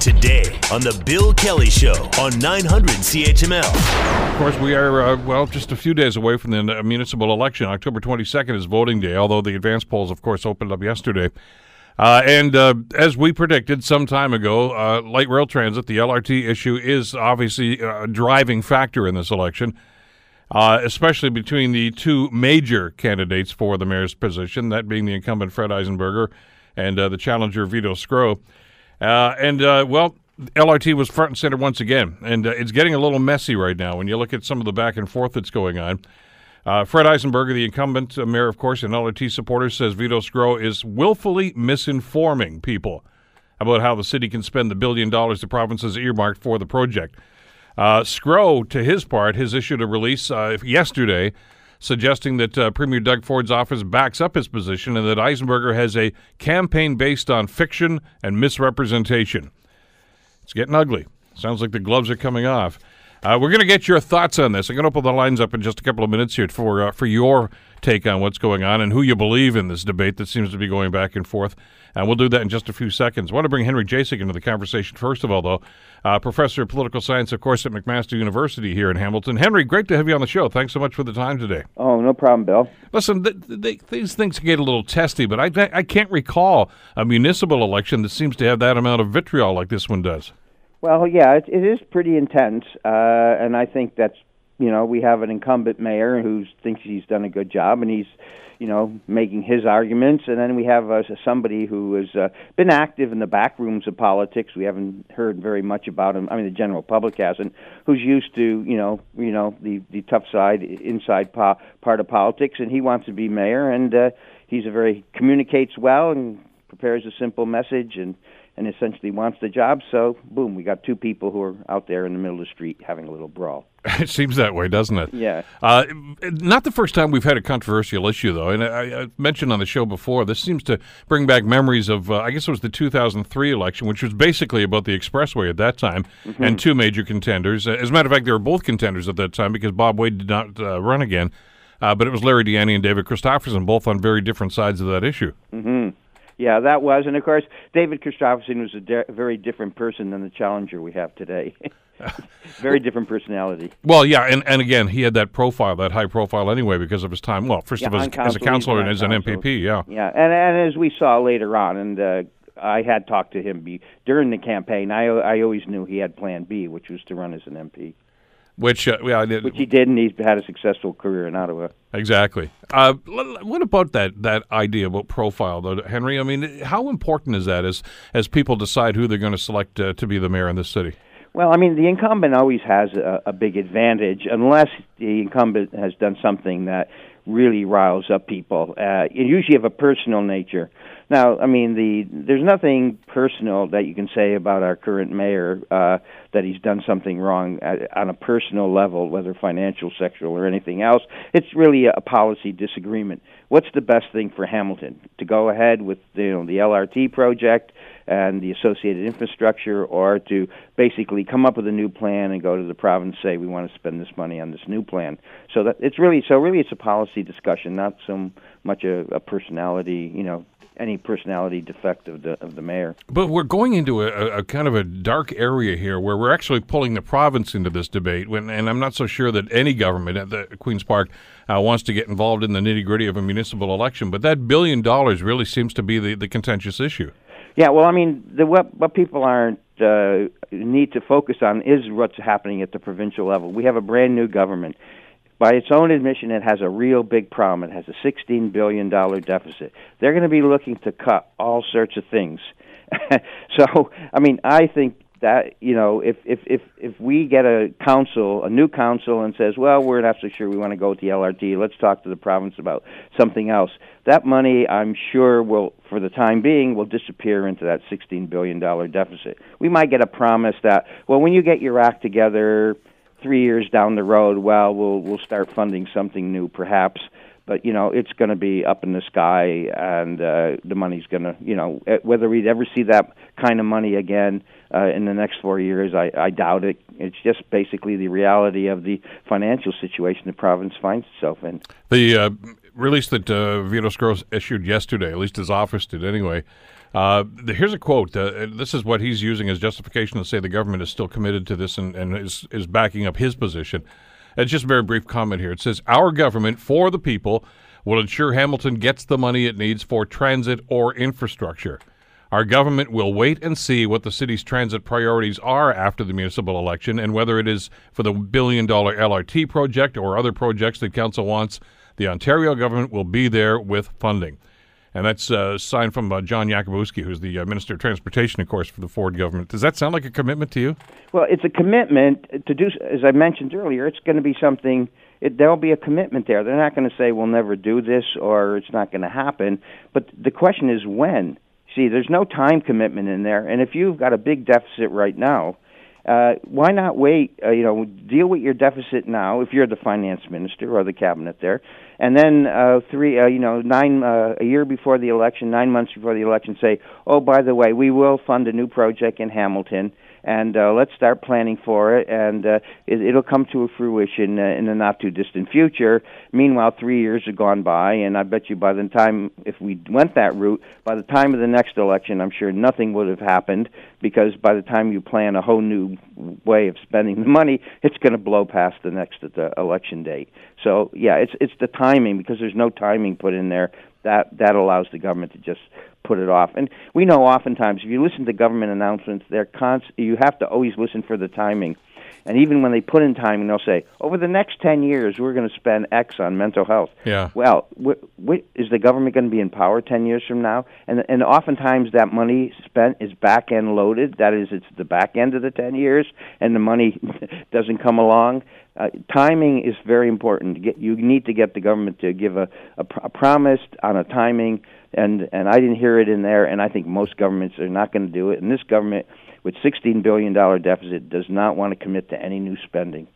today on the Bill Kelly Show on 900 CHML. Of course, we are, uh, well, just a few days away from the municipal election. October 22nd is voting day, although the advance polls, of course, opened up yesterday. Uh, and uh, as we predicted some time ago, uh, light rail transit, the LRT issue, is obviously a driving factor in this election, uh, especially between the two major candidates for the mayor's position, that being the incumbent Fred Eisenberger and uh, the challenger Vito Sgro. Uh, and, well, LRT was front and center once again, and it's getting a little messy right now when you look at some of the back and forth that's going on. Uh, Fred Eisenberger, the incumbent uh, mayor, of course, and LRT supporters, says Vito Sgro is willfully misinforming people about how the city can spend the billion dollars the province has earmarked for the project. Uh, Sgro, to his part, has issued a release uh, yesterday suggesting that uh, Premier Doug Ford's office backs up his position and that Eisenberger has a campaign based on fiction and misrepresentation. It's getting ugly. Sounds like the gloves are coming off. Uh, we're going to get your thoughts on this. I'm going to open the lines up in just a couple of minutes here for uh, for your take on what's going on and who you believe in this debate that seems to be going back and forth. And we'll do that in just a few seconds. I want to bring Henry Jacek into the conversation first of all, though. Uh, professor of political science, of course, at McMaster University here in Hamilton. Henry, great to have you on the show. Thanks so much for the time today. Oh, no problem, Bill. Listen, th- th- these things get a little testy, but I, I can't recall a municipal election that seems to have that amount of vitriol like this one does. Well, yeah, it, it is pretty intense, uh, and I think that's you know we have an incumbent mayor who thinks he's done a good job, and he's you know making his arguments, and then we have uh, somebody who has uh, been active in the back rooms of politics. We haven't heard very much about him. I mean, the general public hasn't. Who's used to you know you know the the tough side, inside po- part of politics, and he wants to be mayor, and uh, he's a very communicates well and prepares a simple message and and essentially wants the job. So, boom, we got two people who are out there in the middle of the street having a little brawl. it seems that way, doesn't it? Yeah. Uh, not the first time we've had a controversial issue, though. And I, I mentioned on the show before, this seems to bring back memories of, uh, I guess it was the 2003 election, which was basically about the expressway at that time mm-hmm. and two major contenders. As a matter of fact, they were both contenders at that time because Bob Wade did not uh, run again. Uh, but it was Larry Di and David Christopherson, both on very different sides of that issue. Mm-hmm. Yeah, that was, and of course, David Christopherson was a de- very different person than the challenger we have today. very different personality. Well, yeah, and, and again, he had that profile, that high profile anyway, because of his time. Well, first yeah, of all, as a counselor and as an MPP, yeah. Yeah, and and as we saw later on, and uh, I had talked to him be, during the campaign. I I always knew he had Plan B, which was to run as an MP. Which, uh, yeah, which he did, and he's had a successful career in Ottawa. Exactly. Uh, what about that that idea about profile, though, Henry? I mean, how important is that as as people decide who they're going to select uh, to be the mayor in this city? Well, I mean, the incumbent always has a, a big advantage, unless the incumbent has done something that really riles up people. Uh, usually of a personal nature. Now, I mean, the there's nothing personal that you can say about our current mayor uh, that he's done something wrong at, on a personal level, whether financial, sexual, or anything else. It's really a policy disagreement. What's the best thing for Hamilton to go ahead with you know the LRT project and the associated infrastructure, or to basically come up with a new plan and go to the province say we want to spend this money on this new plan? So that it's really so really it's a policy discussion, not so much a, a personality you know any personality defect of the of the mayor. But we're going into a, a, kind of a dark area here, where we're actually pulling the province into this debate. When, and I'm not so sure that any government at the Queens Park uh, wants to get involved in the nitty gritty of a municipal election. But that billion dollars really seems to be the, the contentious issue. Yeah, well, I mean, the, what what people aren't uh, need to focus on is what's happening at the provincial level. We have a brand new government by its own admission, it has a real big problem. It has a $16 billion deficit. They're going to be looking to cut all sorts of things. so, I mean, I think that you know, if if if if we get a council, a new council, and says, well, we're not so sure we want to go with the LRT. Let's talk to the province about something else. That money, I'm sure, will, for the time being, will disappear into that 16 billion dollar deficit. We might get a promise that, well, when you get your act together three years down the road, well, we'll we'll start funding something new, perhaps. But you know, it's going to be up in the sky, and uh, the money's going to, you know, eh, whether we'd ever see that kind of money again uh, in the next four years, I, I doubt it. It's just basically the reality of the financial situation the province finds itself in. The uh, release that uh, Vito Sgro issued yesterday, at least his office did anyway, Uh, here's a quote. Uh, this is what he's using as justification to say the government is still committed to this and, and is, is backing up his position. It's just a very brief comment here. It says, Our government, for the people, will ensure Hamilton gets the money it needs for transit or infrastructure. Our government will wait and see what the city's transit priorities are after the municipal election and whether it is for the billion dollar LRT project or other projects that Council wants. The Ontario government will be there with funding. And that's a sign from uh, John Yakabuski, who's the uh, Minister of Transportation, of course, for the Ford government. Does that sound like a commitment to you? Well, it's a commitment to do, as I mentioned earlier, it's going to be something, it, there'll be a commitment there. They're not going to say, we'll never do this or it's not going to happen. But the question is when. See, there's no time commitment in there. And if you've got a big deficit right now, uh, why not wait? Uh, you know, deal with your deficit now if you're the finance minister or the cabinet there, and then uh, three, uh, you know, nine uh, a year before the election, nine months before the election, say, oh, by the way, we will fund a new project in Hamilton and uh, let's start planning for it, and uh, it, it'll come to a fruition uh, in the not too distant future. Meanwhile, three years have gone by, and I bet you by the time, if we went that route, by the time of the next election, I'm sure nothing would have happened because by the time you plan a whole new way of spending the money, it's going to blow past the next the election date. So yeah, it's it's the timing because there's no timing put in there that that allows the government to just put it off. And we know oftentimes if you listen to government announcements, they're const- you have to always listen for the timing. And even when they put in timing, they'll say, "Over the next ten years, we're going to spend X on mental health." Yeah. Well, wh- wh- is the government going to be in power ten years from now? And and oftentimes that money spent is back end loaded. That is, it's the back end of the ten years, and the money doesn't come along. Uh, timing is very important. Get, you need to get the government to give a, a, pr- a promise on a timing and and I didn't hear it in there. And I think most governments are not going to do it. And this government, with 16 billion dollar deficit, does not want to commit to any new spending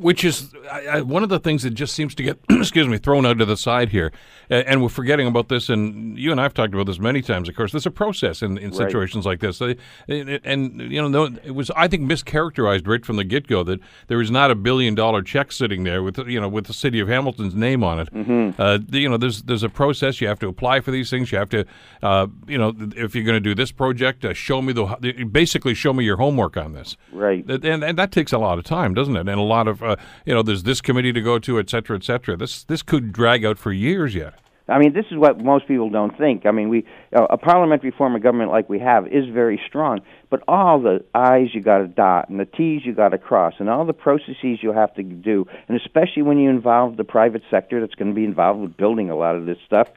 which is I, I, one of the things that just seems to get excuse me thrown out to the side here. And, and, we're forgetting about this and you and I've talked about this many times of course. There's a process in, in situations right. like this. And, and, you know it was I think mischaracterized right from the get-go that there is not a billion dollar check sitting there with you know with the city of Hamilton's name on it. Mm-hmm. uh, you know there's there's a process. You have to apply for these things. You have to uh, you know if you're going to do this project uh, show me the basically show me your homework on this. Right. And, and that takes a lot of time doesn't it? And a lot of uh, you know, there's this committee to go to, et cetera, et cetera. This this could drag out for years yet. I mean, this is what most people don't think. I mean, we uh, a parliamentary form of government like we have is very strong, but all the I's you got to dot and the T's you got to cross, and all the processes you have to do, and especially when you involve the private sector that's going to be involved with building a lot of this stuff,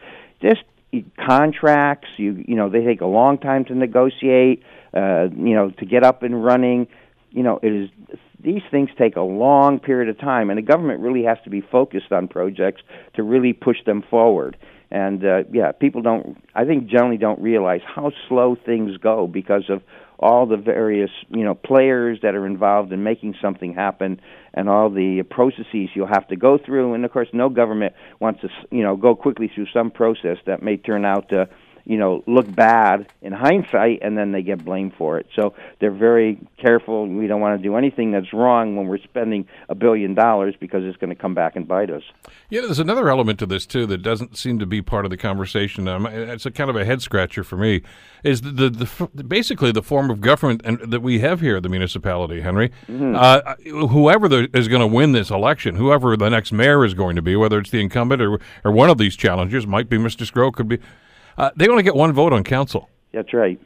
just contracts. You you know they take a long time to negotiate. Uh, you know to get up and running. You know it is these things take a long period of time, and the government really has to be focused on projects to really push them forward. And uh, yeah, people don't. I think generally don't realize how slow things go because of all the various you know players that are involved in making something happen, and all the processes you'll have to go through. And of course, no government wants to you know go quickly through some process that may turn out to you know look bad in hindsight and then they get blamed for it. So they're very careful. We don't want to do anything that's wrong when we're spending a billion dollars because it's going to come back and bite us. Yeah there's another element to this too that doesn't seem to be part of the conversation. Um, it's a kind of a head scratcher for me is the, the, the, basically the form of government and, that we have here at the municipality henry. Mm-hmm. uh, whoever the, is going to win this election whoever the next mayor is going to be whether it's the incumbent or, or one of these challengers might be mr Sgro could be uh, they only get one vote on council. That's right.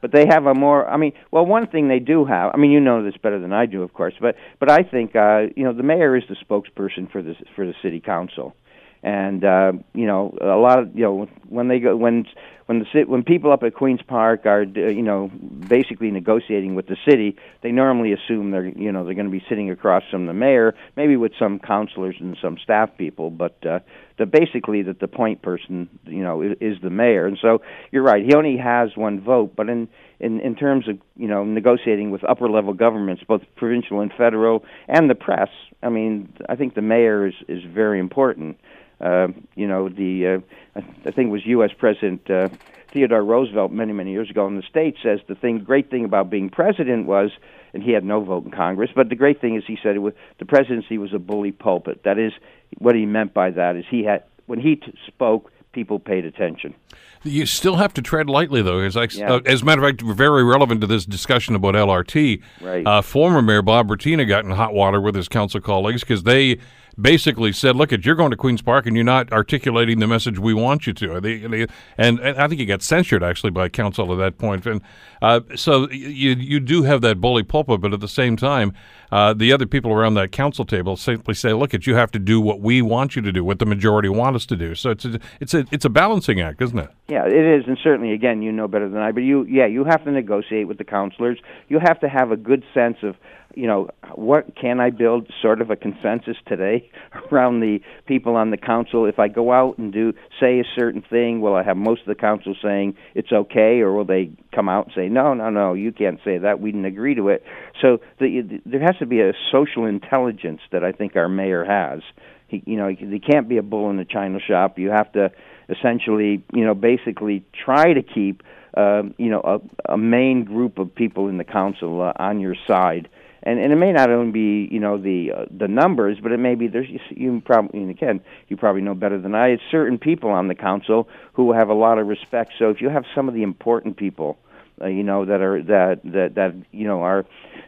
But they have a more. I mean, well, one thing they do have. I mean, you know this better than I do, of course. But but I think uh, you know the mayor is the spokesperson for the for the city council, and uh, you know a lot of you know when they go when when the when people up at Queens Park are you know basically negotiating with the city, they normally assume they're you know they're going to be sitting across from the mayor, maybe with some councilors and some staff people, but uh, the basically that the point person you know is, is the mayor. And so you're right, he only has one vote, but in in in terms of you know negotiating with upper level governments, both provincial and federal, and the press, I mean I think the mayor is is very important. Uh, you know, the uh, I think it was U.S. President uh, Theodore Roosevelt many many years ago in the states says the thing great thing about being president was, and he had no vote in Congress, but the great thing is he said it was, the presidency was a bully pulpit. That is what he meant by that is he had when he t- spoke people paid attention. You still have to tread lightly, though. As, I, Yeah. uh, as a matter of fact, very relevant to this discussion about LRT. Right. Uh, former Mayor Bob Bratina got in hot water with his council colleagues because they basically said, "Look, at you're going to Queens Park and you're not articulating the message we want you to." And, and I think he got censured actually by council at that point. And uh, so you you do have that bully pulpit, but at the same time, uh, the other people around that council table simply say, "Look, at you have to do what we want you to do, what the majority want us to do." So it's a, it's a it's a balancing act, isn't it? Yeah, it is, and certainly, again, you know better than I. But you, yeah, you have to negotiate with the councilors. You have to have a good sense of, you know, what can I build sort of a consensus today around the people on the council. If I go out and do say a certain thing, will I have most of the council saying it's okay, or will they come out and say no, no, no, you can't say that. We didn't agree to it. So the, there has to be a social intelligence that I think our mayor has. He, you know, he can't be a bull in a china shop. You have to essentially, you know, basically try to keep, um, you know, a, a main group of people in the council uh, on your side. And, and it may not only be you know the uh, the numbers, but it may be there's you, probably and again you probably know better than I. It's certain people on the council who have a lot of respect. So if you have some of the important people, uh, you know that are that that that you know are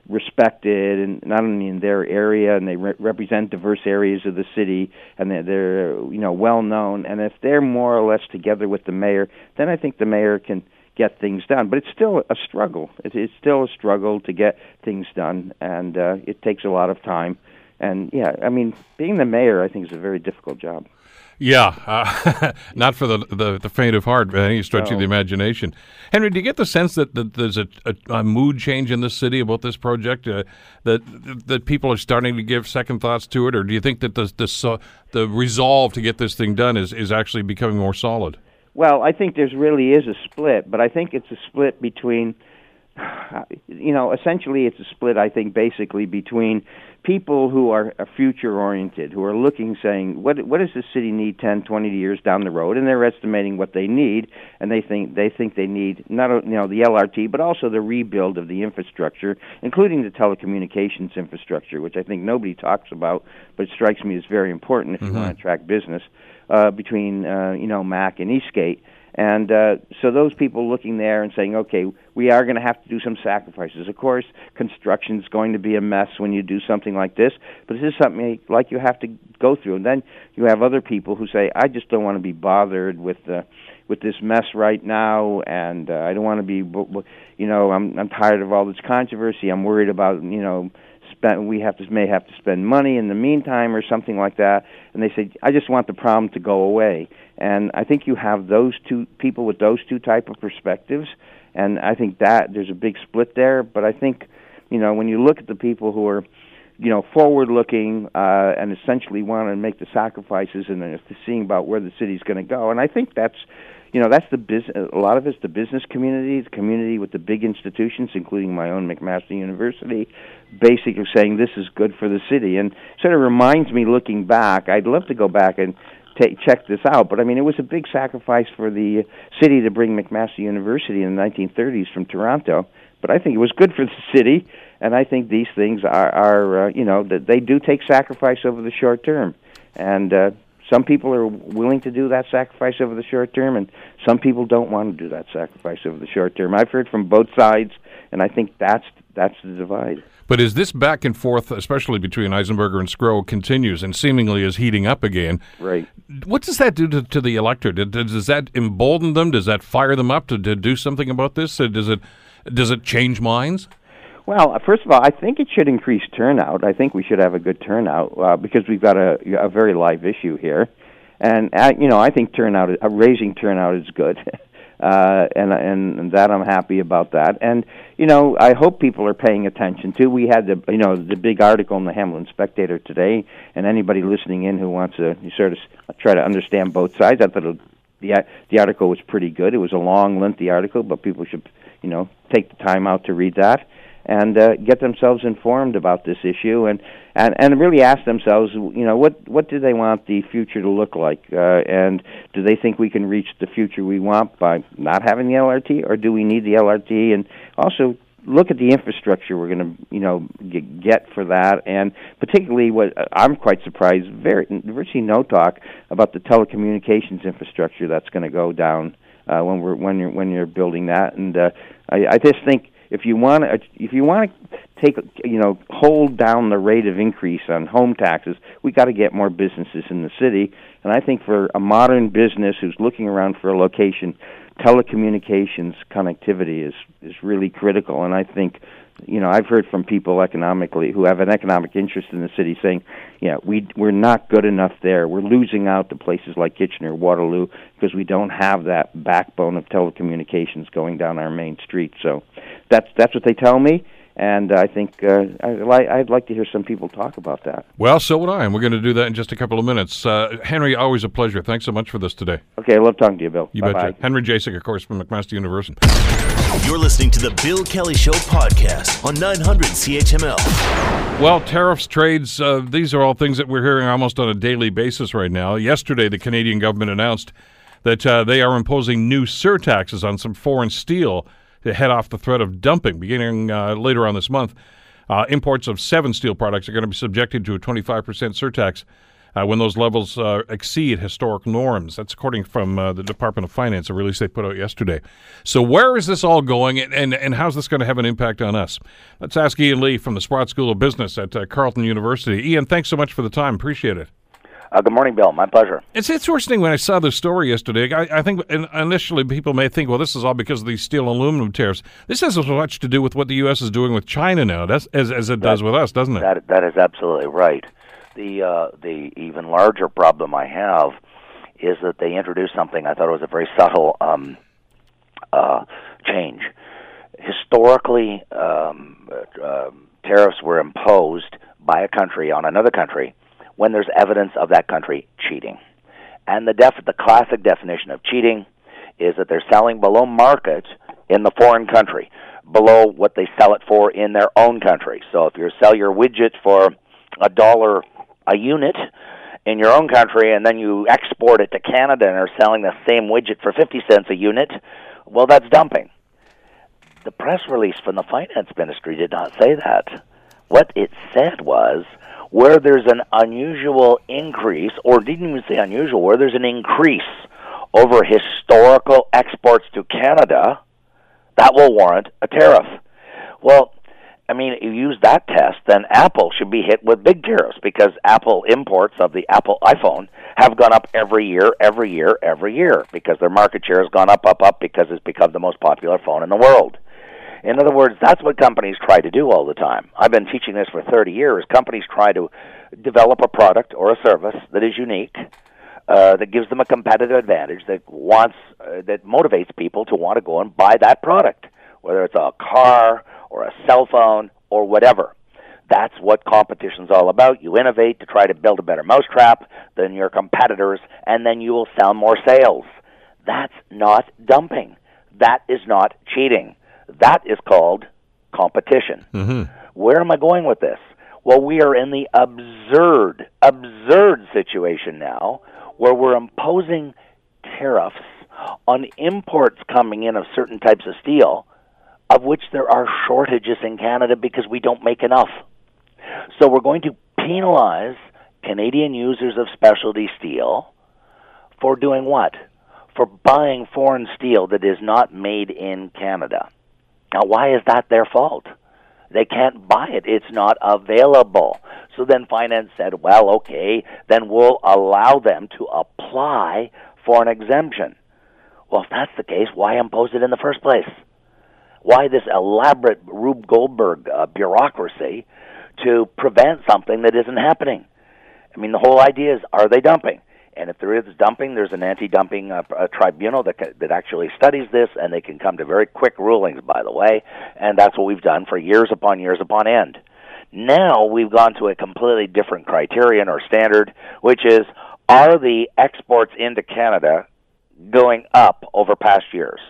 respected and not only in their area and they re- represent diverse areas of the city and they're, they're you know well known and if they're more or less together with the mayor then I think the mayor can get things done but it's still a struggle it, it's still a struggle to get things done and uh, it takes a lot of time and yeah I mean being the mayor I think is a very difficult job Yeah, uh, not for the, the the faint of heart by any stretch of the imagination. Henry, do you get the sense that, that there's a, a, a mood change in the city about this project? Uh, that that people are starting to give second thoughts to it, or do you think that the the, so, the resolve to get this thing done is, is actually becoming more solid? Well, I think there's really is a split, but I think it's a split between, you know, essentially it's a split. I think basically between people who are, future oriented, who are looking, saying, what what does the city need 10, 20 years down the road, and they're estimating what they need, and they think they think they need not you know the LRT, but also the rebuild of the infrastructure, including the telecommunications infrastructure, which I think nobody talks about, but it strikes me as very important if you want to attract business uh, between uh, you know Mac and Eastgate. And uh, so those people looking there and saying, okay, we are going to have to do some sacrifices. Of course, construction is going to be a mess when you do something like this, but this is something like you have to go through. And then you have other people who say, I just don't want to be bothered with the with this mess right now, and uh, I don't want to be, you know, I'm I'm tired of all this controversy. I'm worried about, you know, spend we have to may have to spend money in the meantime or something like that. And they say i just want the problem to go away. And i think you have those two people with those two type of perspectives. And i think that there's a big split there. But i think you know when you look at the people who are you know forward looking uh and essentially want to make the sacrifices and then seeing about where the city's going to go. And i think that's you know that's the business a lot of it's the business community the community with the big institutions including my own mcmaster university basically saying this is good for the city. And sort of reminds me looking back i'd love to go back and take check this out but i mean it was a big sacrifice for the city to bring mcmaster university in the 1930s from toronto but i think it was good for the city and i think these things are are uh, you know that they do take sacrifice over the short term. And uh some people are willing to do that sacrifice over the short term, and some people don't want to do that sacrifice over the short term. I've heard from both sides, and I think that's that's the divide. But as this back and forth, especially between Eisenberger and Sgro, continues and seemingly is heating up again, Right. what does that do to, to the electorate? Does, does that embolden them? Does that fire them up to, to do something about this? Uh, Does it does it change minds? Well, uh, first of all, I think it should increase turnout. I think we should have a good turnout uh, because we've got a, a very live issue here, and uh, you know I think turnout, uh, raising turnout is good, uh, and and that I'm happy about that. And you know I hope people are paying attention too. We had the you know the big article in the Hamilton Spectator today, and anybody listening in who wants to sort of try to understand both sides, I thought the the article was pretty good. It was a long, lengthy article, but people should you know take the time out to read that and uh, get themselves informed about this issue and, and and really ask themselves you know what what do they want the future to look like? Uh, and do they think we can reach the future we want by not having the LRT or do we need the LRT and also look at the infrastructure we're going to, you know, get, for that, and particularly what I'm quite surprised, very virtually no talk about the telecommunications infrastructure that's going to go down uh, when we're when you're when you're building that, and uh, I, I just think if you want to if you want to take you know hold down the rate of increase on home taxes we got to get more businesses in the city. And i think for a modern business who's looking around for a location telecommunications connectivity is is really critical. And i think you know, I've heard from people economically who have an economic interest in the city saying, yeah, we we're not good enough there. We're losing out to places like Kitchener, Waterloo, because we don't have that backbone of telecommunications going down our main street. So that's that's what they tell me and I think uh, I, would like to hear some people talk about that. Well, so would I, and we're going to do that in just a couple of minutes. Uh, Henry, always a pleasure. Thanks so much for this today. Okay, I love talking to you, Bill. You Bye-bye. betcha. Henry Jacek, of course, from McMaster University. You're listening to the Bill Kelly Show podcast on 900 CHML. Well, tariffs, trades, uh, these are all things that we're hearing almost on a daily basis right now. Yesterday, the Canadian government announced that uh, they are imposing new surtaxes on some foreign steel to head off the threat of dumping beginning uh, later on this month. Uh, imports of seven steel products are going to be subjected to a 25% surtax uh, when those levels uh, exceed historic norms. That's according from uh, the Department of Finance, a release they put out yesterday. So, where is this all going, and, and, and how's this going to have an impact on us? Let's ask Ian Lee from the Sprott School of Business at uh, Carleton University. Ian, thanks so much for the time. Appreciate it. Uh, good morning, Bill. My pleasure. It's interesting when I saw the story yesterday. I, I, think initially people may think, well, this is all because of these steel and aluminum tariffs. This has as much to do with what the U.S. is doing with China now, as, as it that, does with us, doesn't it? That, that is absolutely right. The uh, the even larger problem I have is that they introduced something I thought was a very subtle um, uh, change. Historically, um, uh, tariffs were imposed by a country on another country when there's evidence of that country cheating. And the def- the classic definition of cheating is that they're selling below market in the foreign country, below what they sell it for in their own country. So if you sell your widget for a dollar a unit in your own country and then you export it to Canada and are selling the same widget for 50 cents a unit, well that's dumping. The press release from the finance ministry did not say that. What it said was where there's an unusual increase, or didn't even say unusual, where there's an increase over historical exports to Canada, that will warrant a tariff. Well, I mean, you use that test, then Apple should be hit with big tariffs because Apple imports of the Apple iPhone have gone up every year, every year, every year because their market share has gone up, up, up because it's become the most popular phone in the world. In other words, that's what companies try to do all the time. I've been teaching this for 30 years. Companies try to develop a product or a service that is unique, uh, that gives them a competitive advantage, that wants, uh, that motivates people to want to go and buy that product, whether it's a car or a cell phone or whatever. That's what competition's all about. You innovate to try to build a better mousetrap than your competitors, and then you will sell more sales. That's not dumping. That is not cheating. That is called competition. Mm-hmm. Where am I going with this? Well, we are in the absurd, absurd situation now where we're imposing tariffs on imports coming in of certain types of steel, of which there are shortages in Canada because we don't make enough. So we're going to penalize Canadian users of specialty steel for doing what? For buying foreign steel that is not made in Canada. Now, why is that their fault? They can't buy it. It's not available. So then finance said, well, okay, then we'll allow them to apply for an exemption. Well, if that's the case, why impose it in the first place? Why this elaborate Rube Goldberg uh, bureaucracy to prevent something that isn't happening? I mean, the whole idea is are they dumping? And if there is dumping, there's an anti-dumping uh, tribunal that that actually studies this, and they can come to very quick rulings. By the way, and that's what we've done for years upon years upon end. Now we've gone to a completely different criterion or standard, which is are the exports into Canada going up over past years?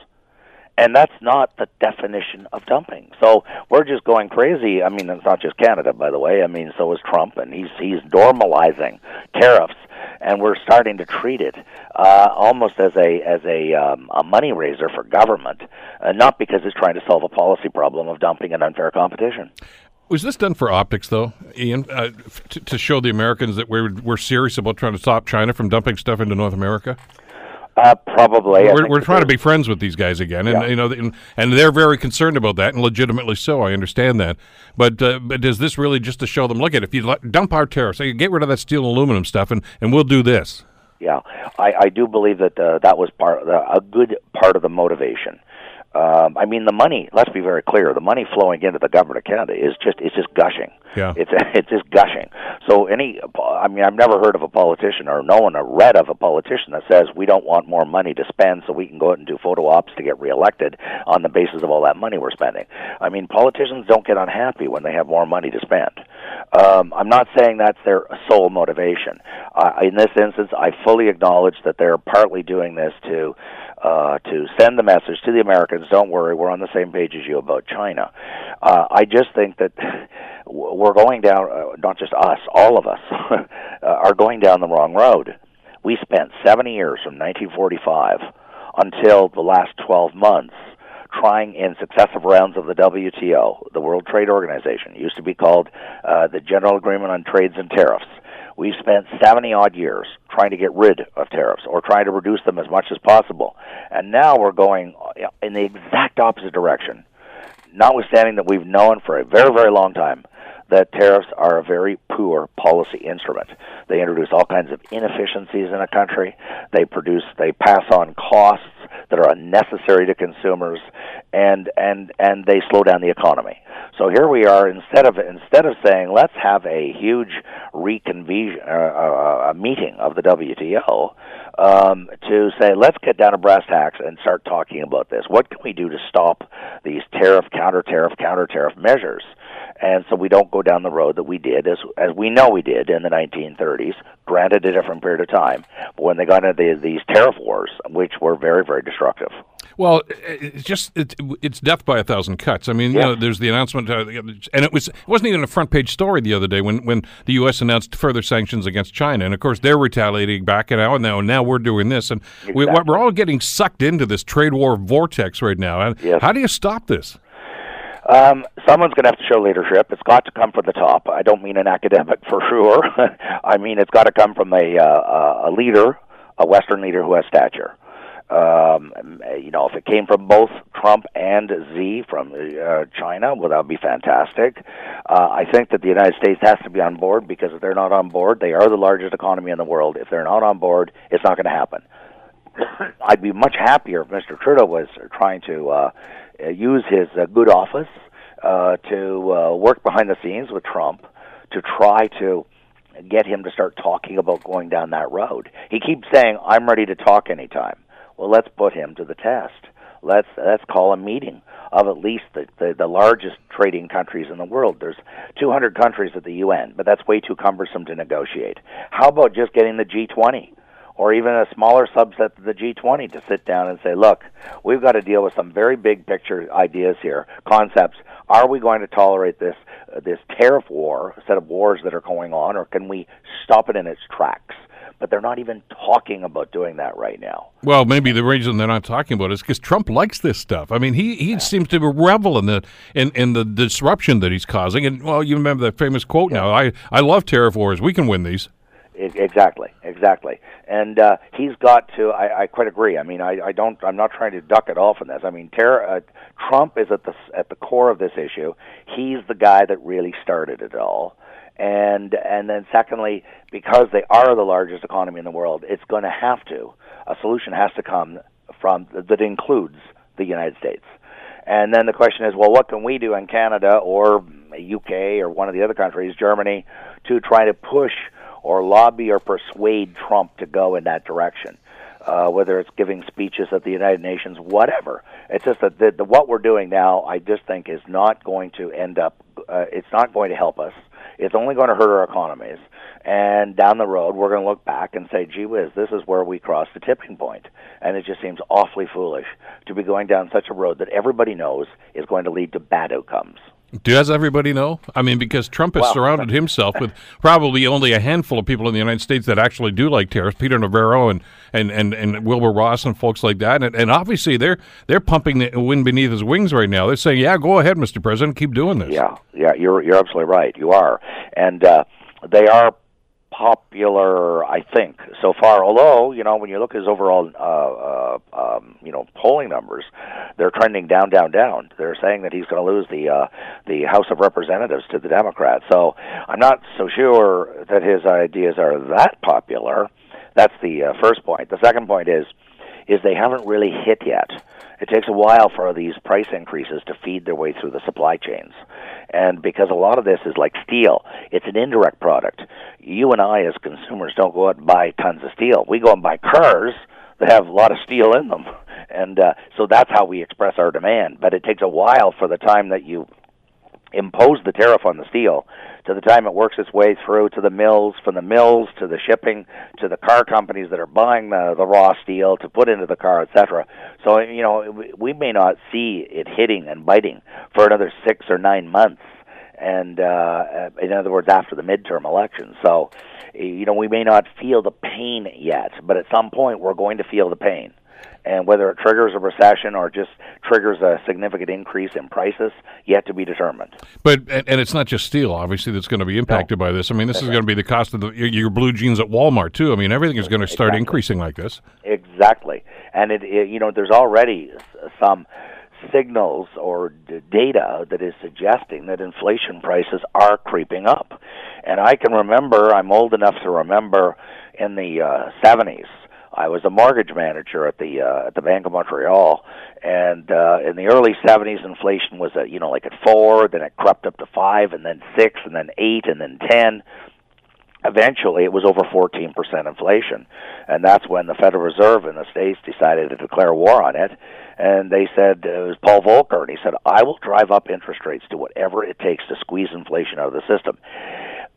And that's not the definition of dumping. So we're just going crazy. I mean, it's not just Canada, by the way. I mean, so is Trump, and he's he's normalizing tariffs and we're starting to treat it uh, almost as a as a um, a money raiser for government, uh, not because it's trying to solve a policy problem of dumping and unfair competition. Was this done for optics, though, Ian, uh, to, to show the Americans that we're we're serious about trying to stop China from dumping stuff into North America? Uh, probably. We're, we're trying to be friends with these guys again, and Yeah. you know, and, and they're very concerned about that, and legitimately so. I understand that, but uh, but is this really just to show them? Look at if you let- dump our tariffs, hey, get rid of that steel and aluminum stuff, and, and we'll do this. Yeah, I, I do believe that uh, that was part a good part of the motivation. Um, I mean, the money. Let's be very clear: the money flowing into the government of Canada is just it's just gushing. Yeah. it's it's just gushing. So any, I mean, I've never heard of a politician or known or read of a politician that says we don't want more money to spend so we can go out and do photo ops to get reelected on the basis of all that money we're spending. I mean, politicians don't get unhappy when they have more money to spend. Um, I'm not saying that's their sole motivation. Uh, in this instance, I fully acknowledge that they're partly doing this to uh, to send the message to the Americans. Don't worry, we're on the same page as you about China. Uh, I just think that we're going down. Uh, not just us, all of us uh, are going down the wrong road. We spent 70 years from 1945 until the last 12 months trying in successive rounds of the WTO, the World Trade Organization, used to be called uh, the General Agreement on Trades and Tariffs. We've spent 70 odd years trying to get rid of tariffs or trying to reduce them as much as possible. And now we're going uh, in the exact opposite direction. Notwithstanding that we've known for a very, very long time that tariffs are a very poor policy instrument. They introduce all kinds of inefficiencies in a country. They produce, they pass on costs that are unnecessary to consumers, and and and they slow down the economy. So here we are. Instead of instead of saying let's have a huge reconvene uh, uh, a meeting of the WTO, um, to say let's get down to brass tacks and start talking about this. What can we do to stop these tariff, counter tariff, counter tariff measures? And so we don't go down the road that we did as as we know we did in the 1930s. Granted, a different period of time, but when they got into the, these tariff wars, which were very very destructive. Well, it's just it, it's death by a thousand cuts. I mean, you know, there's the announcement, uh, and it was it wasn't even a front page story the other day when, when the U.S. announced further sanctions against China, and of course they're retaliating back, and now and now now we're doing this, and we, Exactly. we're all getting sucked into this trade war vortex right now. And Yes. how do you stop this? Um, someone's going to have to show leadership. It's got to come from the top. I don't mean an academic for sure. I mean it's got to come from a uh, a leader, a Western leader who has stature. Um, you know, if it came from both Trump and Z from uh, China, well, that would be fantastic. Uh, I think that the United States has to be on board because if they're not on board, they are the largest economy in the world. If they're not on board, it's not going to happen. I'd be much happier if Mr. Trudeau was trying to uh, use his uh, good office uh, to uh, work behind the scenes with Trump to try to get him to start talking about going down that road. He keeps saying, "I'm ready to talk anytime." Well, let's put him to the test. Let's let's call a meeting of at least the, the, the largest trading countries in the world. There's 200 countries at the UN, but that's way too cumbersome to negotiate. How about just getting the G20? Or even a smaller subset of the G20 to sit down and say, look, we've got to deal with some very big picture ideas here, concepts. Are we going to tolerate this uh, this tariff war, a set of wars that are going on, or can we stop it in its tracks? But they're not even talking about doing that right now. Well, maybe the reason they're not talking about it is because Trump likes this stuff. I mean, he, he seems to revel in the in, in the disruption that he's causing. And well, you remember that famous quote now. I, I love tariff wars. We can win these. Exactly, exactly, and uh, he's got to. I, I quite agree. I mean, I, I don't. I'm not trying to duck at all from this. I mean, ter- uh, Trump is at the at the core of this issue. He's the guy that really started it all, and and then secondly, because they are the largest economy in the world, it's going to have to. A solution has to come from that includes the United States. And then the question is, well, what can we do in Canada or UK or one of the other countries, Germany, to try to push or lobby or persuade Trump to go in that direction? Uh, whether it's giving speeches at the United Nations, whatever. It's just that the, the, what we're doing now, I just think, is not going to end up. Uh, it's not going to help us. It's only going to hurt our economies. And down the road, we're going to look back and say, gee whiz, this is where we crossed the tipping point. And it just seems awfully foolish to be going down such a road that everybody knows is going to lead to bad outcomes. Does everybody know? I mean, because Trump has Well, surrounded himself with probably only a handful of people in the United States that actually do like tariffs. Peter Navarro and, and, and, and Wilbur Ross and folks like that. And, and obviously they're they're pumping the wind beneath his wings right now. They're saying, "Yeah, go ahead, Mr. President, keep doing this." Yeah, yeah, you're you're absolutely right. You are, and uh, they are popular, I think, so far. Although, you know, when you look at his overall, uh, uh, um, you know, polling numbers, they're trending down, down, down. They're saying that he's going to lose the uh, the House of Representatives to the Democrats. So I'm not so sure that his ideas are that popular. That's the uh, first point. The second point is, is they haven't really hit yet. It takes a while for these price increases to feed their way through the supply chains. And because a lot of this is like steel, it's an indirect product. You and I, as consumers, don't go out and buy tons of steel. We go and buy cars that have a lot of steel in them. And uh, so that's how we express our demand. But it takes a while for the time that you impose the tariff on the steel to the time it works its way through to the mills, from the mills to the shipping to the car companies that are buying the, the raw steel to put into the car, etc. So you know we, may not see it hitting and biting for another six or nine months, and uh, in other words, after the midterm elections. So you know we may not feel the pain yet, but at some point we're going to feel the pain and whether it triggers a recession or just triggers a significant increase in prices yet to be determined. But and, and it's not just steel, obviously, that's going to be impacted by this. I mean, this is going to be the cost of the, your, your blue jeans at Walmart too. I mean, everything is going to start Exactly. increasing like this. Exactly, and it, it you know there's already some signals or d- data that is suggesting that inflation prices are creeping up, and I can remember I'm old enough to remember in the uh, 70s. I was a mortgage manager at the uh, at the Bank of Montreal, and uh, in the early '70s, inflation was at you know like at four, then it crept up to five, and then six, and then eight, and then ten eventually it was over 14% inflation. And that's when the Federal Reserve in the States decided to declare war on it. And they said, uh, it was Paul Volcker, and he said, I will drive up interest rates to whatever it takes to squeeze inflation out of the system.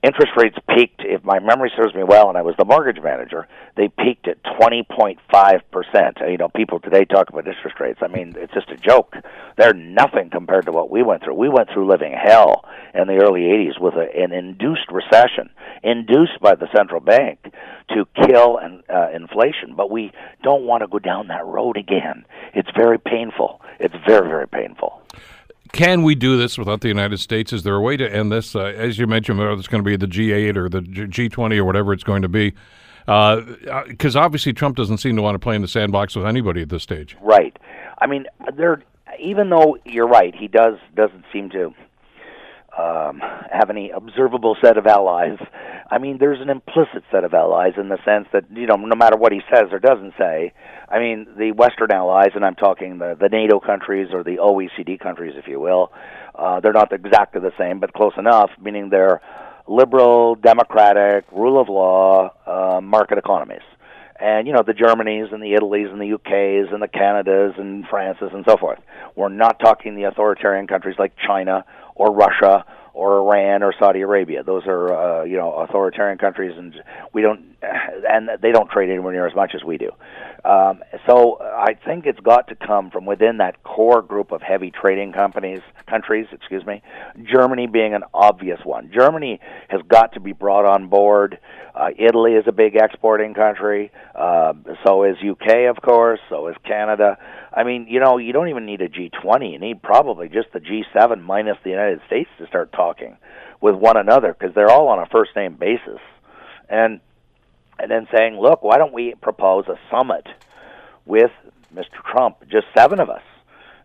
Interest rates peaked, if my memory serves me well, and I was the mortgage manager, they peaked at 20.5%. You know, people today talk about interest rates. I mean, it's just a joke. They're nothing compared to what we went through. We went through living hell in the early 80s with a, an induced recession, induced by the central bank to kill an, uh, inflation. But we don't want to go down that road again. It's very painful. It's very, very painful. Can we do this without the United States? Is there a way to end this? Uh, as you mentioned, whether it's going to be the G8 or the G- G20 or whatever it's going to be, because obviously Trump doesn't seem to want to play in the sandbox with anybody at this stage. Right. I mean, there. Even though you're right, he does doesn't seem to um, have any observable set of allies. I mean, there's an implicit set of allies in the sense that you know, no matter what he says or doesn't say, I mean, the Western allies, and I'm talking the the NATO countries or the OECD countries, if you will, uh, they're not exactly the same, but close enough. Meaning they're liberal, democratic, rule of law, uh, market economies and you know the Germanys and the Italys and the UKs and the Canadas and Frances and so forth. We're not talking the authoritarian countries like China or Russia or Iran or Saudi Arabia. Those are uh, you know authoritarian countries, and we don't and they don't trade anywhere near as much as we do. Um, so I think it's got to come from within that core group of heavy trading companies, countries, excuse me. Germany being an obvious one. Germany has got to be brought on board. Uh, Italy is a big exporting country. Uh, so is UK, of course. So is Canada. I mean, you know, you don't even need a G20. You need probably just the G7 minus the United States to start talking with one another because they're all on a first name basis. And and then saying, look, why don't we propose a summit with Mr. Trump, just seven of us,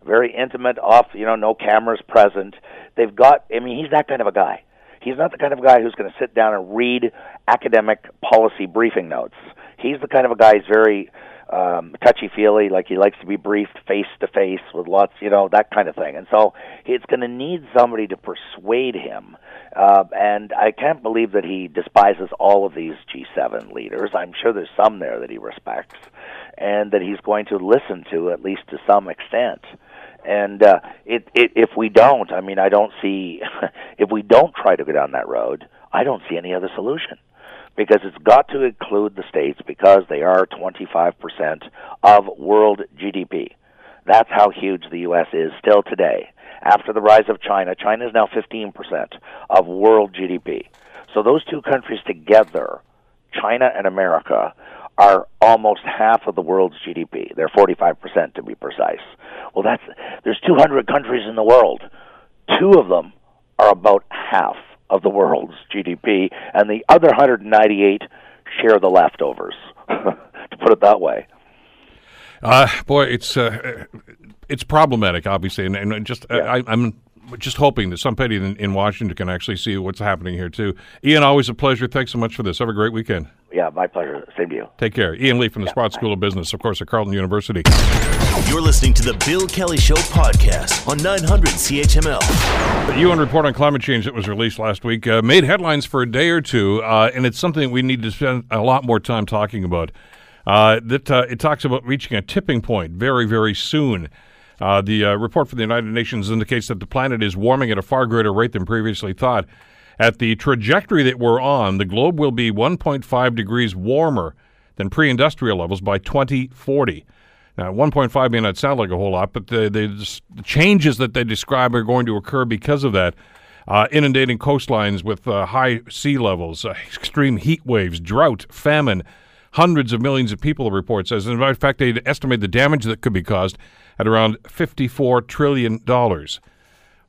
very intimate, off, you know, no cameras present. They've got, I mean, he's that kind of a guy. He's not the kind of guy who's going to sit down and read academic policy briefing notes. He's the kind of a guy who's very um, touchy feely, like he likes to be briefed face to face with lots, you know, that kind of thing. And so he's going to need somebody to persuade him. Uh, and I can't believe that he despises all of these G7 leaders. I'm sure there's some there that he respects, and that he's going to listen to at least to some extent. And uh, it, it, if we don't, I mean, I don't see, if we don't try to go down that road, I don't see any other solution because it's got to include the states because they are 25% of world GDP. That's how huge the U.S. is still today. after the rise of China. China is now 15% of world GDP. So those two countries together, China and America, are almost half of the world's GDP. They're 45% to be precise. Well, that's there's 200 countries in the world. Two of them are about half of the world's GDP, and the other 198 share the leftovers. to put it that way. Uh, boy, it's uh, it's problematic, obviously, and, and just yeah. I, I'm just hoping that somebody in, in, Washington can actually see what's happening here too. Ian, always a pleasure. Thanks so much for this. Have a great weekend. Yeah, my pleasure. Same to you. Take care. Ian Lee from the yeah, Sprott School of Business, of course, at Carleton University. You're listening to the Bill Kelly Show podcast on 900 CHML. The UN report on climate change that was released last week uh, made headlines for a day or two, uh, and it's something we need to spend a lot more time talking about. Uh, that uh, it talks about reaching a tipping point very, very soon. Uh, the uh, report from the United Nations indicates that the planet is warming at a far greater rate than previously thought. At the trajectory that we're on, the globe will be 1.5 degrees warmer than pre industrial levels by 2040. Now, 1.5 may not sound like a whole lot, but the, the, the changes that they describe are going to occur because of that. Uh, inundating coastlines with uh, high sea levels, uh, extreme heat waves, drought, famine. Hundreds of millions of people, the report says. And in fact, they estimate the damage that could be caused at around $54 trillion.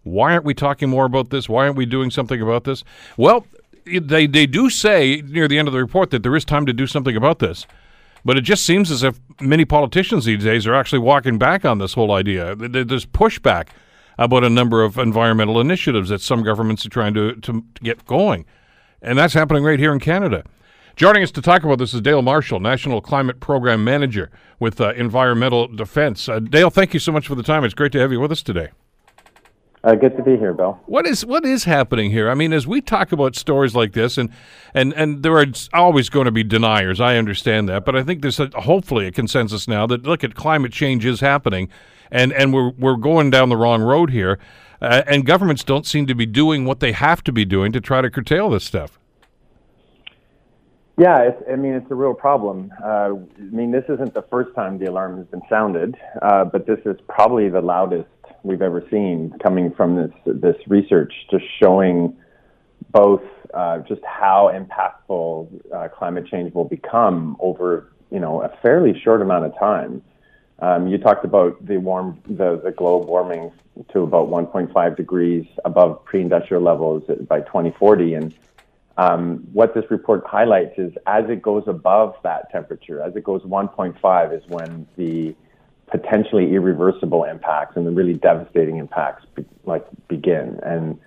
Why aren't we talking more about this? Why aren't we doing something about this? Well, they, they do say near the end of the report that there is time to do something about this. But it just seems as if many politicians these days are actually walking back on this whole idea. There's pushback about a number of environmental initiatives that some governments are trying to, to get going. And that's happening right here in Canada. Joining us to talk about this is Dale Marshall, National Climate Program Manager with uh, Environmental Defense. Uh, Dale, thank you so much for the time. It's great to have you with us today. Uh, good to be here, Bill. What is what is happening here? I mean, as we talk about stories like this, and and and there are always going to be deniers. I understand that, but I think there's a, hopefully a consensus now that look at climate change is happening, and and we're we're going down the wrong road here, uh, and governments don't seem to be doing what they have to be doing to try to curtail this stuff. Yeah, I mean, it's a real problem. Uh, I mean, this isn't the first time the alarm has been sounded, uh, but this is probably the loudest we've ever seen coming from this this research, just showing both uh, just how impactful uh, climate change will become over you know a fairly short amount of time. Um, you talked about the warm the, the globe warming to about 1.5 degrees above pre-industrial levels by 2040, and um, what this report highlights is as it goes above that temperature, as it goes 1.5, is when the potentially irreversible impacts and the really devastating impacts be, like begin. And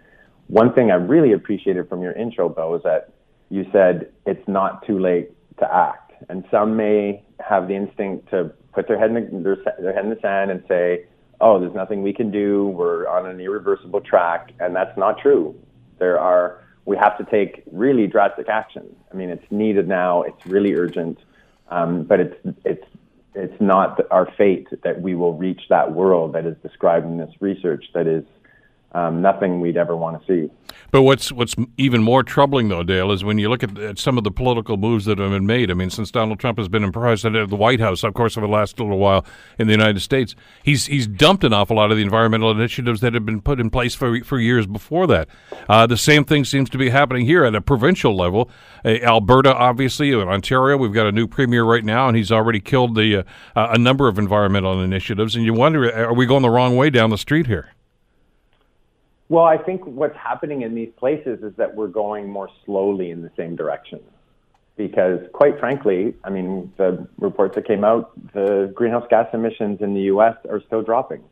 one thing I really appreciated from your intro, Bill, is that you said it's not too late to act. And some may have the instinct to put their head in the, their, their head in the sand and say, "Oh, there's nothing we can do. We're on an irreversible track," and that's not true. There are we have to take really drastic action. I mean, it's needed now. It's really urgent, um, but it's it's it's not our fate that we will reach that world that is described in this research that is um, nothing we'd ever want to see. But what's what's even more troubling, though, Dale, is when you look at, at, some of the political moves that have been made. I mean, since Donald Trump has been in president of the White House, of course, over the last little while in the United States, he's he's dumped an awful lot of the environmental initiatives that have been put in place for for years before that. Uh, the same thing seems to be happening here at a provincial level. Uh, Alberta, obviously, in Ontario, we've got a new premier right now, and he's already killed the uh, a number of environmental initiatives. And you wonder, are we going the wrong way down the street here? Well, I think what's happening in these places is that we're going more slowly in the same direction. Because, quite frankly, I mean, the reports that came out, the greenhouse gas emissions in the US are still dropping.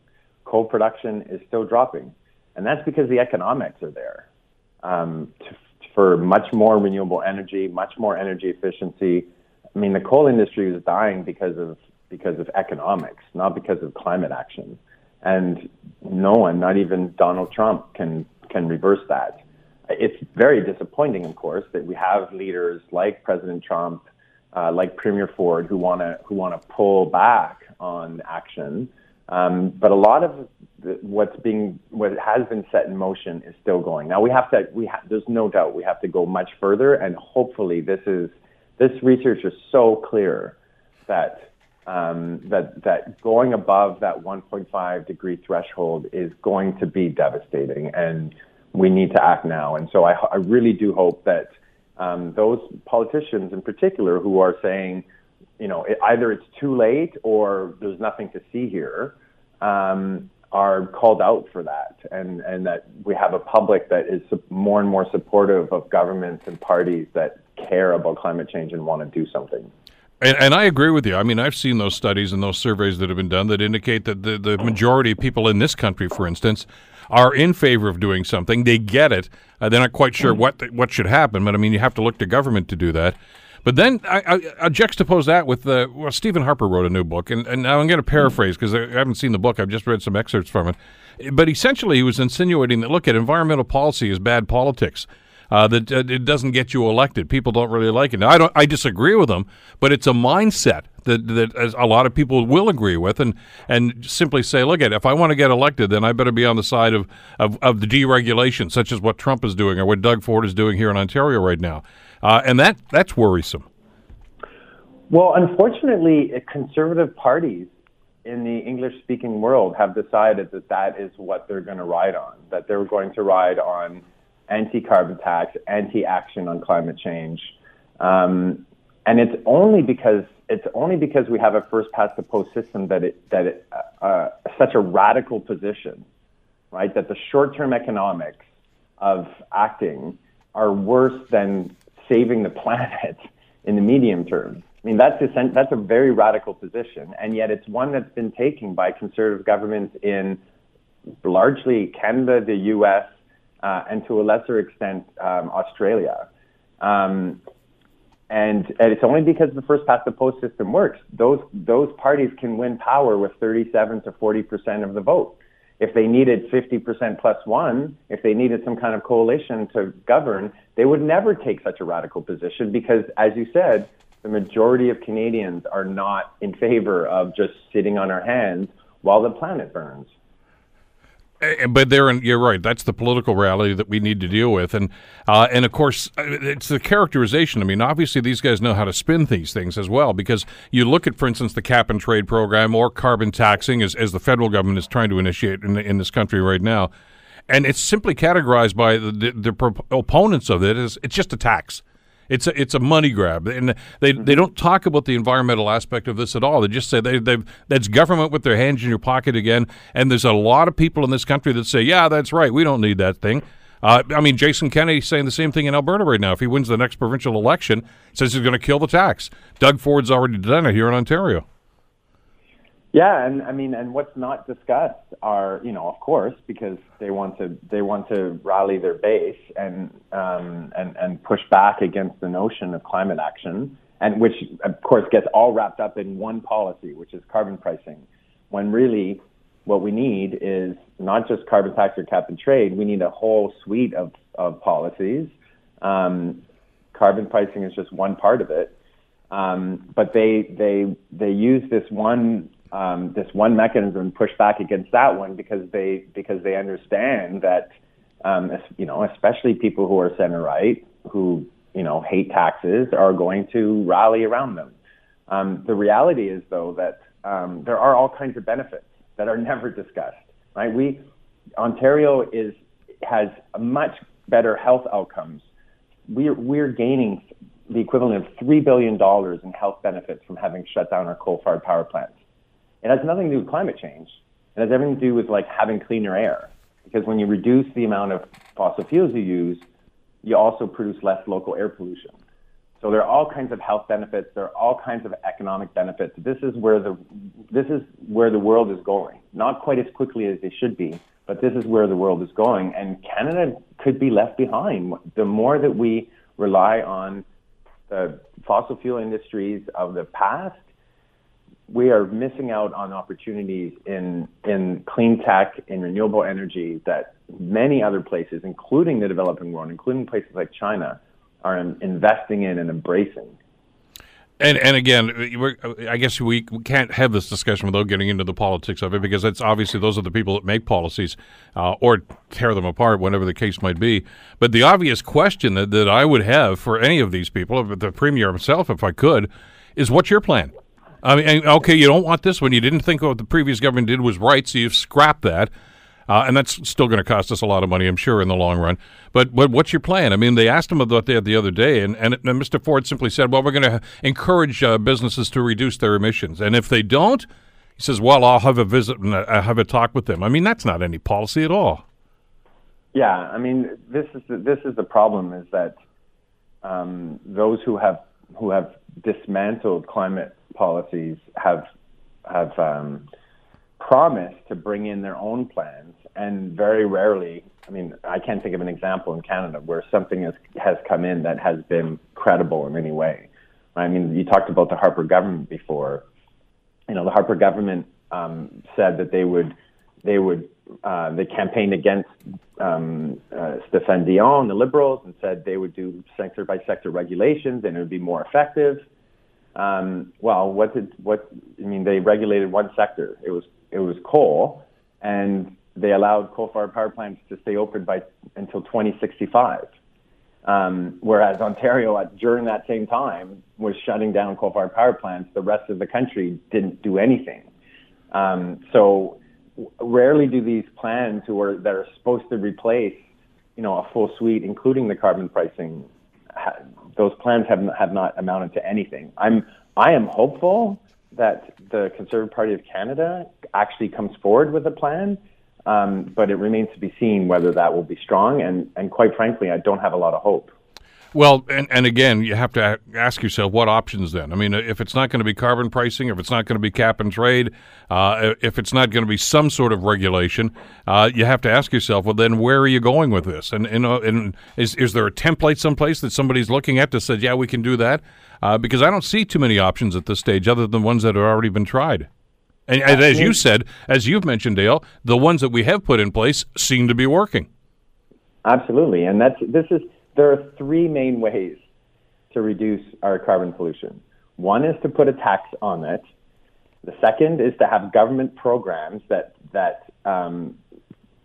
Coal production is still dropping. And that's because the economics are there um, to, for much more renewable energy, much more energy efficiency. I mean, the coal industry is dying because of, because of economics, not because of climate action and no one, not even Donald Trump, can can reverse that. It's very disappointing, of course, that we have leaders like President Trump, uh, like Premier Ford, who want to who want to pull back on action. Um, but a lot of the, what's being what has been set in motion is still going. Now we have to we ha- there's no doubt we have to go much further, and hopefully this is this research is so clear that um, that that going above that 1.5 degree threshold is going to be devastating, and we need to act now. And so I, I really do hope that um, those politicians, in particular, who are saying, you know, it, either it's too late or there's nothing to see here, um, are called out for that, and and that we have a public that is more and more supportive of governments and parties that care about climate change and want to do something. And, and, I agree with you. I mean, I've seen those studies and those surveys that have been done that indicate that the, the majority of people in this country, for instance, are in favor of doing something. They get it. Uh, they're not quite sure mm. what what should happen, but I mean, you have to look to government to do that. But then I, I, I juxtapose that with the well, Stephen Harper wrote a new book, and, and now I'm going to mm. paraphrase because I haven't seen the book. I've just read some excerpts from it. But essentially, he was insinuating that look at environmental policy is bad politics uh, that uh, it doesn't get you elected. People don't really like it. Now, I don't. I disagree with them, but it's a mindset that that a lot of people will agree with, and and simply say, look at if I want to get elected, then I better be on the side of, of, of the deregulation, such as what Trump is doing or what Doug Ford is doing here in Ontario right now, uh, and that that's worrisome. Well, unfortunately, conservative parties in the English speaking world have decided that that is what they're going to ride on, that they're going to ride on anti-carbon tax, anti-action on climate change. Um, and it's only because it's only because we have a first past the post system that it that it, uh, uh, such a radical position, right? That the short-term economics of acting are worse than saving the planet in the medium term. I mean, that's a, that's a very radical position, and yet it's one that's been taken by conservative governments in largely Canada, the U.S., uh, and to a lesser extent, um, Australia. Um, and, and, it's only because the first past the post system works. Those those parties can win power with 37 to 40 percent of the vote. If they needed 50 percent plus one, if they needed some kind of coalition to govern, they would never take such a radical position because, as you said, the majority of Canadians are not in favor of just sitting on our hands while the planet burns. Eh, but there, you're right. That's the political reality that we need to deal with, and uh, and of course, uh, it's the characterization. I mean, obviously, these guys know how to spin these things as well, because you look at, for instance, the cap and trade program or carbon taxing, as as the federal government is trying to initiate in in this country right now, and it's simply categorized by the, the, the opponents of it as it's just a tax. It's a, it's a money grab, and they they don't talk about the environmental aspect of this at all. They just say they they that's government with their hands in your pocket again. And there's a lot of people in this country that say, yeah, that's right, we don't need that thing. Uh, I mean, Jason Kenney saying the same thing in Alberta right now. If he wins the next provincial election, says he's going to kill the tax. Doug Ford's already done it here in Ontario. Yeah, and I mean, and what's not discussed are, you know, of course, because they want to they want to rally their base and um, and and push back against the notion of climate action, and which of course gets all wrapped up in one policy, which is carbon pricing, when really what we need is not just carbon tax or cap and trade. We need a whole suite of of policies. Um, carbon pricing is just one part of it. Um, but they they they use this one um, this one mechanism push back against that one because they because they understand that um, you know especially people who are center right who you know hate taxes are going to rally around them. Um, the reality is though that um, there are all kinds of benefits that are never discussed. Right? We Ontario is has much better health outcomes. We're we're gaining the equivalent of three billion dollars in health benefits from having shut down our coal-fired power plants. It has nothing to do with climate change. It has everything to do with like having cleaner air. Because when you reduce the amount of fossil fuels you use, you also produce less local air pollution. So there are all kinds of health benefits. There are all kinds of economic benefits. This is where the this is where the world is going. Not quite as quickly as they should be, but this is where the world is going. And Canada could be left behind. The more that we rely on the fossil fuel industries of the past we are missing out on opportunities in in clean tech, in renewable energy that many other places, including the developing world, including places like China, are investing in and embracing. And and again, I guess we, can't have this discussion without getting into the politics of it because it's obviously those are the people that make policies uh, or tear them apart, whatever the case might be. But the obvious question that, that I would have for any of these people, the premier himself, if I could, is what's your plan? I mean, okay, you don't want this one. You didn't think what the previous government did was right, so you've scrapped that. Uh, and that's still going to cost us a lot of money, I'm sure, in the long run. But, but what's your plan? I mean, they asked him about that the other day, and, and, and Mr. Ford simply said, well, we're going to encourage uh, businesses to reduce their emissions. And if they don't, he says, well, I'll have a visit and I'll have a talk with them. I mean, that's not any policy at all. Yeah, I mean, this is the, this is the problem: is that um, those who have who have dismantled climate policies have have um, promised to bring in their own plans, and very rarely. I mean, I can't think of an example in Canada where something has has come in that has been credible in any way. I mean, you talked about the Harper government before. You know, the Harper government um, said that they would they would uh, they campaigned against um, uh, Stéphane Dion, the Liberals, and said they would do sector by sector regulations and it would be more effective. Um, well, what did what? I mean, they regulated one sector. It was it was coal, and they allowed coal-fired power plants to stay open by until 2065. Um, whereas Ontario, at, during that same time, was shutting down coal-fired power plants. The rest of the country didn't do anything. Um, so rarely do these plans who are that are supposed to replace, you know, a full suite, including the carbon pricing, ha, those plans have have not amounted to anything. I'm I am hopeful that the Conservative Party of Canada actually comes forward with a plan, um, but it remains to be seen whether that will be strong. And and quite frankly, I don't have a lot of hope. Well, and, and again, you have to ask yourself what options then. I mean, if it's not going to be carbon pricing, if it's not going to be cap and trade, uh, if it's not going to be some sort of regulation, uh, you have to ask yourself, well, then where are you going with this? And, and, uh, and is, is there a template someplace that somebody's looking at that says, yeah, we can do that? Uh, because I don't see too many options at this stage other than ones that have already been tried. And, and as you said, as you've mentioned, Dale, the ones that we have put in place seem to be working. Absolutely, and that's this is there are three main ways to reduce our carbon pollution. One is to put a tax on it. The second is to have government programs that that um,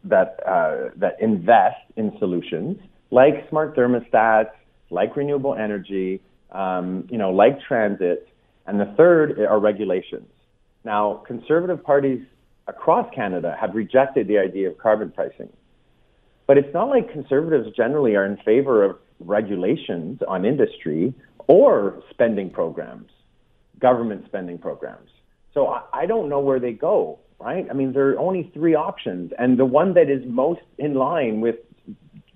that uh, that invest in solutions like smart thermostats, like renewable energy, um, you know, like transit. And the third are regulations. Now, conservative parties across Canada have rejected the idea of carbon pricing. But it's not like conservatives generally are in favor of regulations on industry or spending programs, government spending programs. So I, I don't know where they go, right? I mean, there are only three options. And the one that is most in line with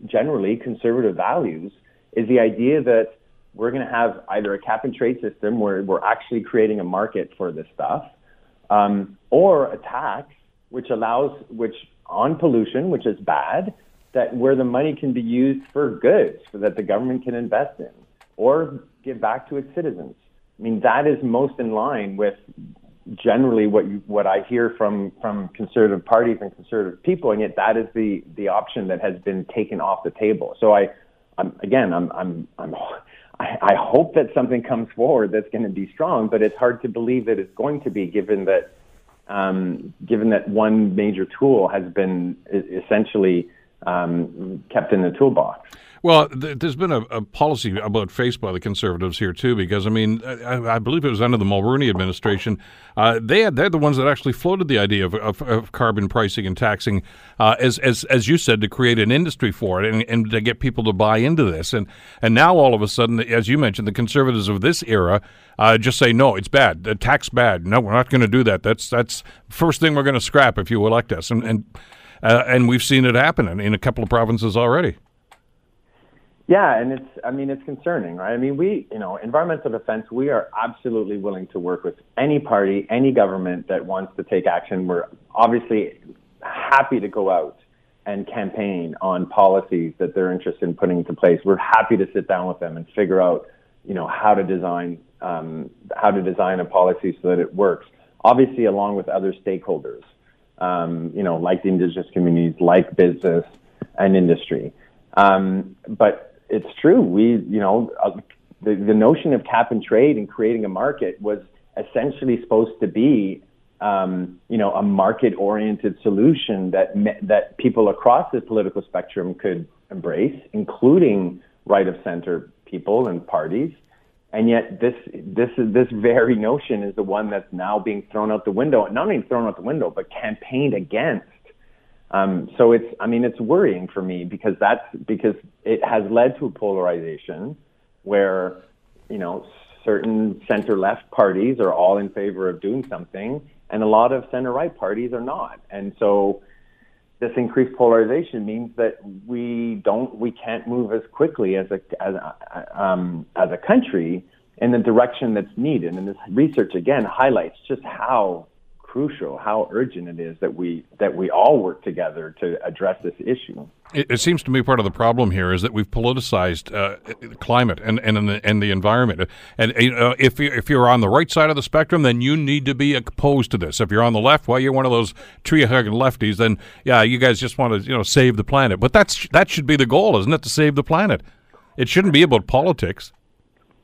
generally conservative values is the idea that we're going to have either a cap and trade system where we're actually creating a market for this stuff, um, or a tax which allows, which on pollution, which is bad, that where the money can be used for goods so that the government can invest in or give back to its citizens. I mean, that is most in line with generally what you, what I hear from from conservative parties and conservative people, and yet that is the the option that has been taken off the table. So I, I'm again, I'm I'm I'm. I, I hope that something comes forward that's going to be strong, but it's hard to believe that it's going to be, given that um, given that one major tool has been essentially um, kept in the toolbox. Well, th- there's been a, a, policy about face by the conservatives here too, because I mean, I, I believe it was under the Mulroney administration. Uh, they had, they're the ones that actually floated the idea of, of, of carbon pricing and taxing, uh, as as as you said, to create an industry for it and, and to get people to buy into this. And and now all of a sudden, as you mentioned, the conservatives of this era uh, just say no, it's bad. The tax bad. No, we're not going to do that. That's that's first thing we're going to scrap if you elect us. And and uh, and we've seen it happen in, in a couple of provinces already. Yeah, and it's I mean it's concerning, right? I mean we, you know, environmental defense, we are absolutely willing to work with any party, any government that wants to take action. We're obviously happy to go out and campaign on policies that they're interested in putting into place. We're happy to sit down with them and figure out, you know, how to design um, how to design a policy so that it works. Obviously, along with other stakeholders um, you know, like the indigenous communities, like business and industry. Um, but it's true. We, you know, uh, the, the notion of cap and trade and creating a market was essentially supposed to be, um, you know, a market-oriented solution that me- that people across the political spectrum could embrace, including right of center people and parties. And yet this this this very notion is the one that's now being thrown out the window. Not only thrown out the window, but campaigned against. Um, so it's I mean it's worrying for me because that's because it has led to a polarization where you know certain center left parties are all in favor of doing something, and a lot of center right parties are not. And so this increased polarization means that we don't we can't move as quickly as a as um, as a country in the direction that's needed. And this research again highlights just how crucial, how urgent it is that we that we all work together to address this issue. It, it seems to me part of the problem here is that we've politicized uh, climate and and the, and the environment. And uh, if you, if you're on the right side of the spectrum, then you need to be opposed to this. If you're on the left, well, you're one of those tree hugging lefties. Then yeah, you guys just want to you know save the planet. But that's that should be the goal, isn't it? To save the planet. It shouldn't be about politics.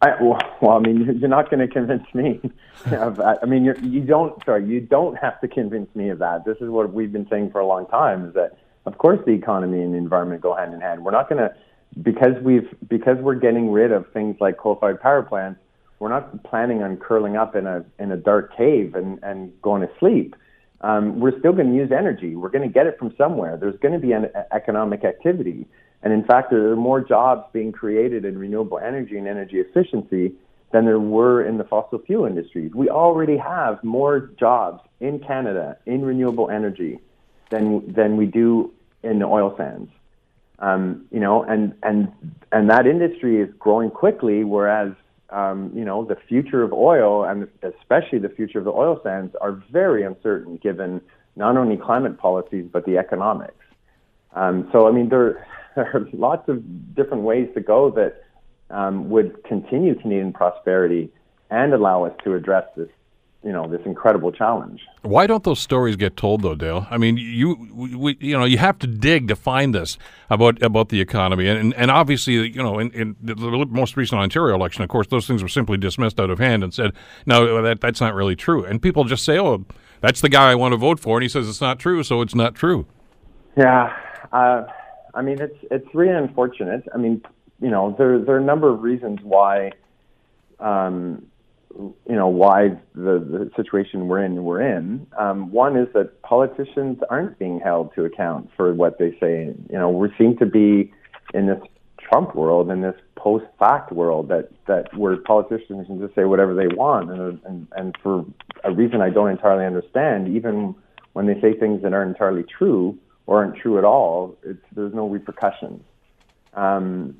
I, well, I mean, you're not going to convince me of that. I mean, you're, you don't. Sorry, you don't have to convince me of that. This is what we've been saying for a long time: is that of course the economy and the environment go hand in hand. We're not going to because we've because we're getting rid of things like coal-fired power plants. We're not planning on curling up in a in a dark cave and and going to sleep. Um, we're still going to use energy. We're going to get it from somewhere. There's going to be an economic activity. And in fact, there are more jobs being created in renewable energy and energy efficiency than there were in the fossil fuel industries. We already have more jobs in Canada in renewable energy than than we do in the oil sands. Um, you know, and and and that industry is growing quickly, whereas um, you know the future of oil and especially the future of the oil sands are very uncertain given not only climate policies but the economics. Um, so I mean there there are lots of different ways to go that um, would continue Canadian prosperity and allow us to address this you know this incredible challenge. Why don't those stories get told though, Dale? I mean, you we, you know you have to dig to find this about about the economy, and and obviously you know in, in the most recent Ontario election, of course, those things were simply dismissed out of hand and said, no, that that's not really true, and people just say, oh, that's the guy I want to vote for, and he says it's not true, so it's not true. Yeah. Uh, I mean, it's it's really unfortunate. I mean, you know, there there are a number of reasons why, um, you know, why the, the situation we're in we're in. Um, one is that politicians aren't being held to account for what they say. You know, we seem to be in this Trump world, in this post-fact world, that that where politicians can just say whatever they want, and and and for a reason I don't entirely understand, even when they say things that aren't entirely true aren't true at all, it's, there's no repercussions. Um,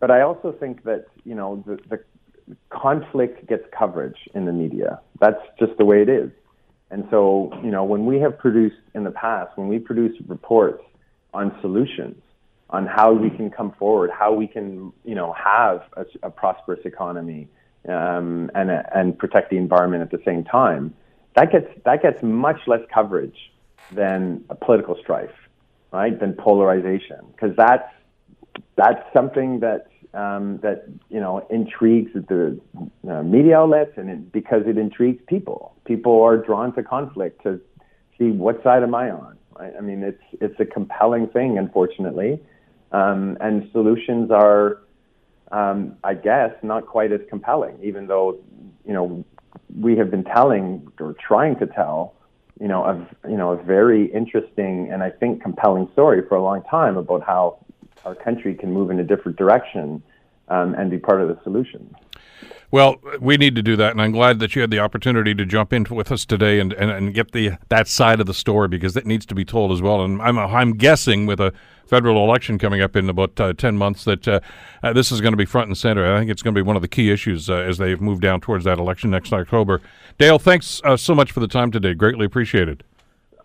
but I also think that you know the, the conflict gets coverage in the media. That's just the way it is. And so, you know, when we have produced in the past, when we produce reports on solutions, on how we can come forward, how we can, you know, have a, a prosperous economy um, and and protect the environment at the same time, that gets that gets much less coverage than a political strife, right? Than polarization, because that's that's something that um, that you know intrigues the uh, media outlets, and it, because it intrigues people, people are drawn to conflict to see what side am I on. Right? I mean, it's it's a compelling thing, unfortunately, um, and solutions are, um, I guess, not quite as compelling, even though you know we have been telling or trying to tell you know, a you know a very interesting and I think compelling story for a long time about how our country can move in a different direction um, and be part of the solution. Well, we need to do that, and I'm glad that you had the opportunity to jump in with us today and, and, and get the that side of the story because it needs to be told as well. And I'm I'm guessing with a federal election coming up in about uh, 10 months that uh, uh, this is going to be front and center. I think it's going to be one of the key issues uh, as they move down towards that election next October. Dale, thanks uh, so much for the time today. Greatly appreciated.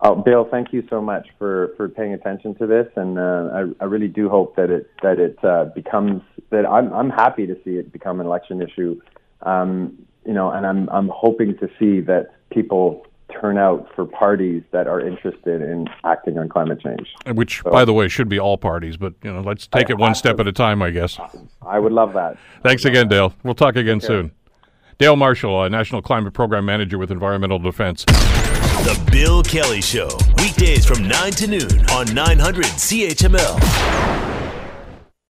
Oh, Bill, thank you so much for, for paying attention to this, and uh, I, I really do hope that it that it becomes that I'm I'm happy to see it become an election issue, um, you know, and I'm I'm hoping to see that people turn out for parties that are interested in acting on climate change. Which, so, by the way, should be all parties, but you know, let's take I, it one step at a time, I guess. I would love that. Thanks again, that. Dale. We'll talk again soon. Dale Marshall, a National Climate Program Manager with Environmental Defense. The Bill Kelly Show, weekdays from 9 to noon on 900 CHML.